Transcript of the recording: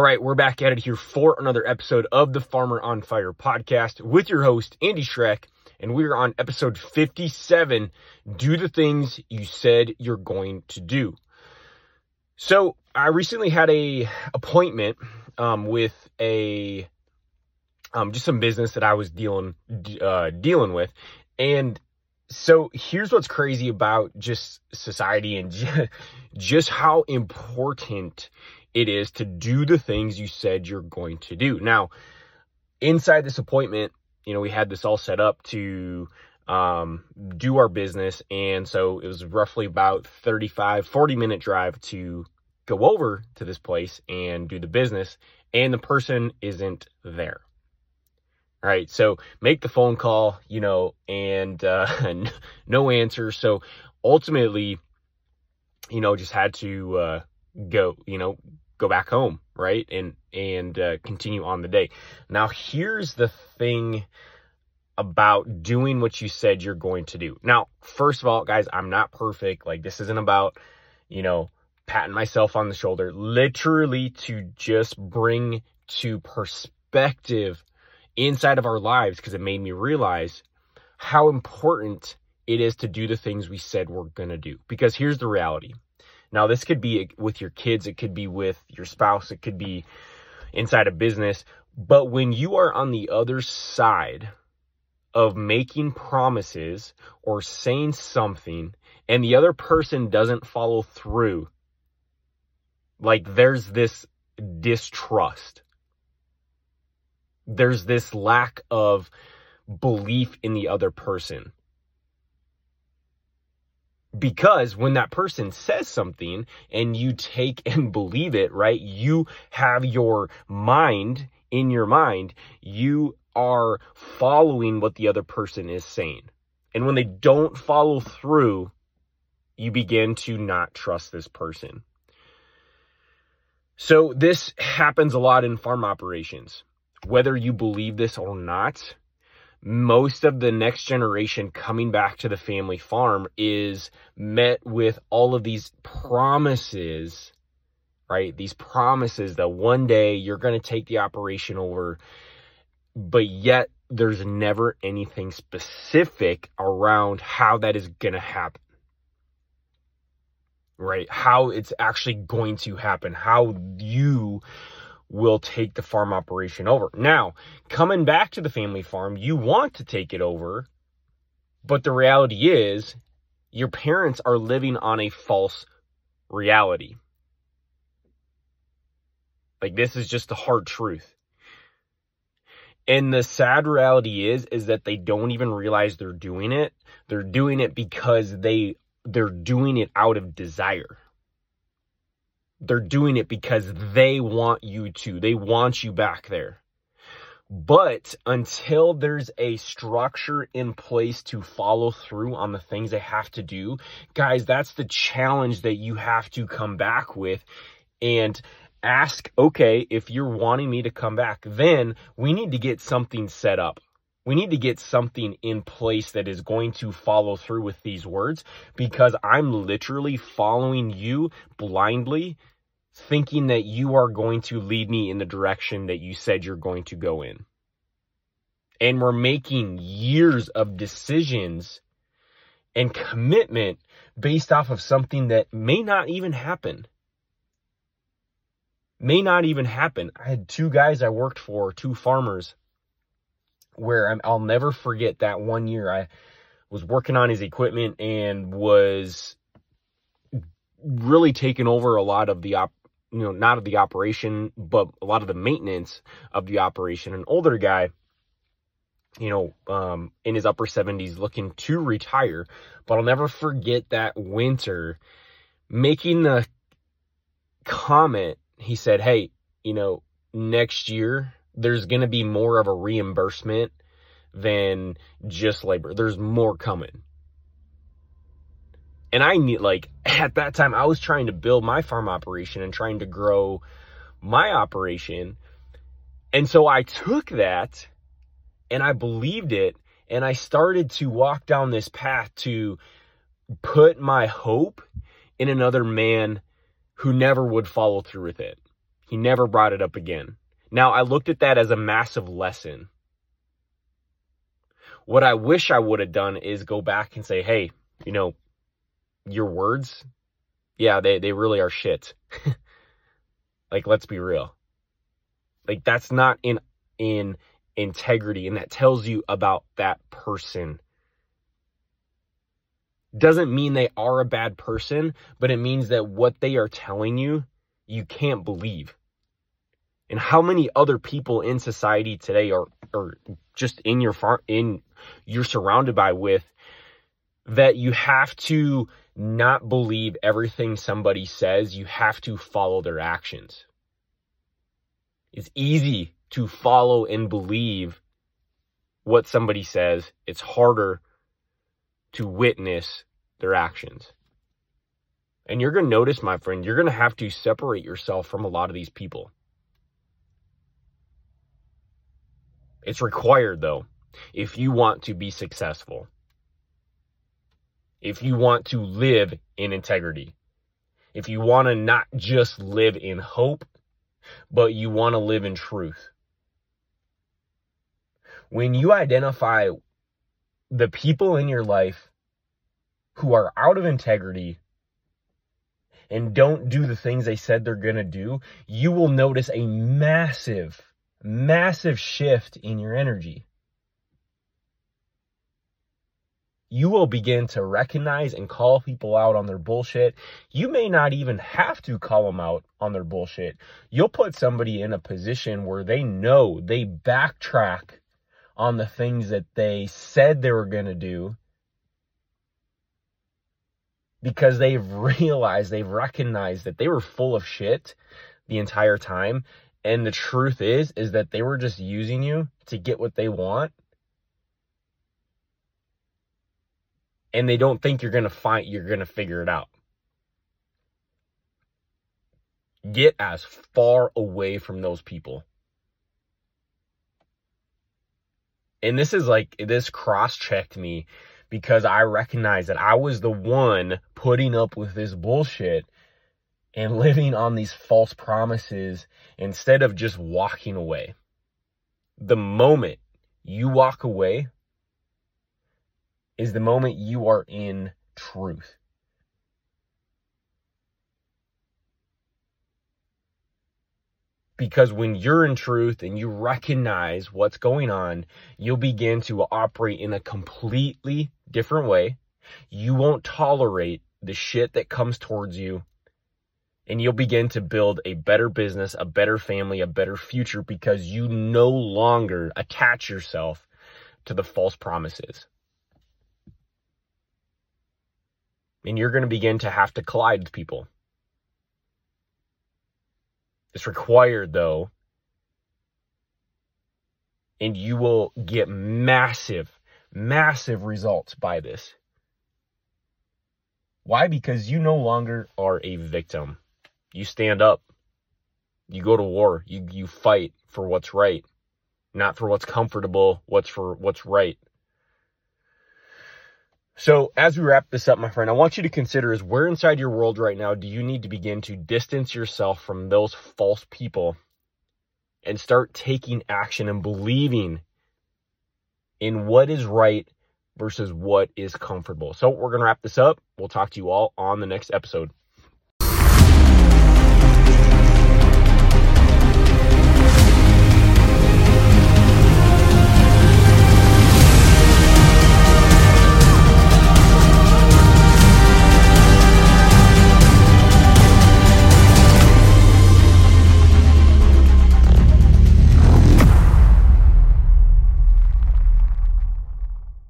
right, we're back at it here for another episode of the Farmer on Fire podcast with your host, Andy Schreck, and we're on episode 57 Do the Things You Said You're Going to Do. So, I recently had a appointment um, with a um, just some business that I was dealing uh, dealing with, and so here's what's crazy about just society and just how important it is to do the things you said you're going to do. Now, inside this appointment, you know, we had this all set up to um, do our business. And so it was roughly about 35, 40 minute drive to go over to this place and do the business. And the person isn't there. Right. So make the phone call, you know, and, uh, no answer. So ultimately, you know, just had to, uh, go, you know, go back home, right? And, and, uh, continue on the day. Now, here's the thing about doing what you said you're going to do. Now, first of all, guys, I'm not perfect. Like, this isn't about, you know, patting myself on the shoulder, literally to just bring to perspective inside of our lives because it made me realize how important it is to do the things we said we're going to do. Because here's the reality now, this could be with your kids, it could be with your spouse, it could be inside a business. But when you are on the other side of making promises or saying something and the other person doesn't follow through, like there's this distrust. There's this lack of belief in the other person. Because when that person says something and you take and believe it, right? You have your mind in your mind. You are following what the other person is saying. And when they don't follow through, you begin to not trust this person. So this happens a lot in farm operations. Whether you believe this or not, most of the next generation coming back to the family farm is met with all of these promises, right? These promises that one day you're going to take the operation over, but yet there's never anything specific around how that is going to happen. Right? How it's actually going to happen, how you will take the farm operation over. Now, coming back to the family farm, you want to take it over, but the reality is your parents are living on a false reality. Like this is just the hard truth. And the sad reality is is that they don't even realize they're doing it. They're doing it because they they're doing it out of desire they're doing it because they want you to. They want you back there. But until there's a structure in place to follow through on the things they have to do, guys, that's the challenge that you have to come back with and ask, okay, if you're wanting me to come back, then we need to get something set up. We need to get something in place that is going to follow through with these words because I'm literally following you blindly thinking that you are going to lead me in the direction that you said you're going to go in. And we're making years of decisions and commitment based off of something that may not even happen. May not even happen. I had two guys I worked for, two farmers, where I'll never forget that one year I was working on his equipment and was really taking over a lot of the op- you know, not of the operation, but a lot of the maintenance of the operation. An older guy, you know, um, in his upper 70s looking to retire. But I'll never forget that winter making the comment. He said, Hey, you know, next year there's going to be more of a reimbursement than just labor. There's more coming and I need like at that time I was trying to build my farm operation and trying to grow my operation. And so I took that and I believed it and I started to walk down this path to put my hope in another man who never would follow through with it. He never brought it up again. Now, I looked at that as a massive lesson. What I wish I would have done is go back and say, hey, you know, your words, yeah, they, they really are shit. like, let's be real. Like, that's not in, in integrity. And that tells you about that person. Doesn't mean they are a bad person, but it means that what they are telling you, you can't believe. And how many other people in society today are, are just in your farm, in, you're surrounded by with that you have to not believe everything somebody says. You have to follow their actions. It's easy to follow and believe what somebody says. It's harder to witness their actions. And you're going to notice, my friend, you're going to have to separate yourself from a lot of these people. It's required, though, if you want to be successful if you want to live in integrity, if you want to not just live in hope, but you want to live in truth. When you identify the people in your life who are out of integrity and don't do the things they said they're going to do, you will notice a massive, massive shift in your energy. You will begin to recognize and call people out on their bullshit. You may not even have to call them out on their bullshit. You'll put somebody in a position where they know they backtrack on the things that they said they were going to do because they've realized, they've recognized that they were full of shit the entire time. And the truth is, is that they were just using you to get what they want and they don't think you're going to find, you're going to figure it out. Get as far away from those people. And this is like, this cross checked me because I recognize that I was the one putting up with this bullshit and living on these false promises instead of just walking away. The moment you walk away, is the moment you are in truth. Because when you're in truth and you recognize what's going on, you'll begin to operate in a completely different way. You won't tolerate the shit that comes towards you. And you'll begin to build a better business, a better family, a better future because you no longer attach yourself to the false promises. And you're going to begin to have to collide with people. It's required though, and you will get massive, massive results by this. Why? Because you no longer are a victim. You stand up. You go to war. You, you fight for what's right, not for what's comfortable, what's for what's right. So as we wrap this up, my friend, I want you to consider is where inside your world right now do you need to begin to distance yourself from those false people and start taking action and believing in what is right versus what is comfortable. So we're going to wrap this up. We'll talk to you all on the next episode.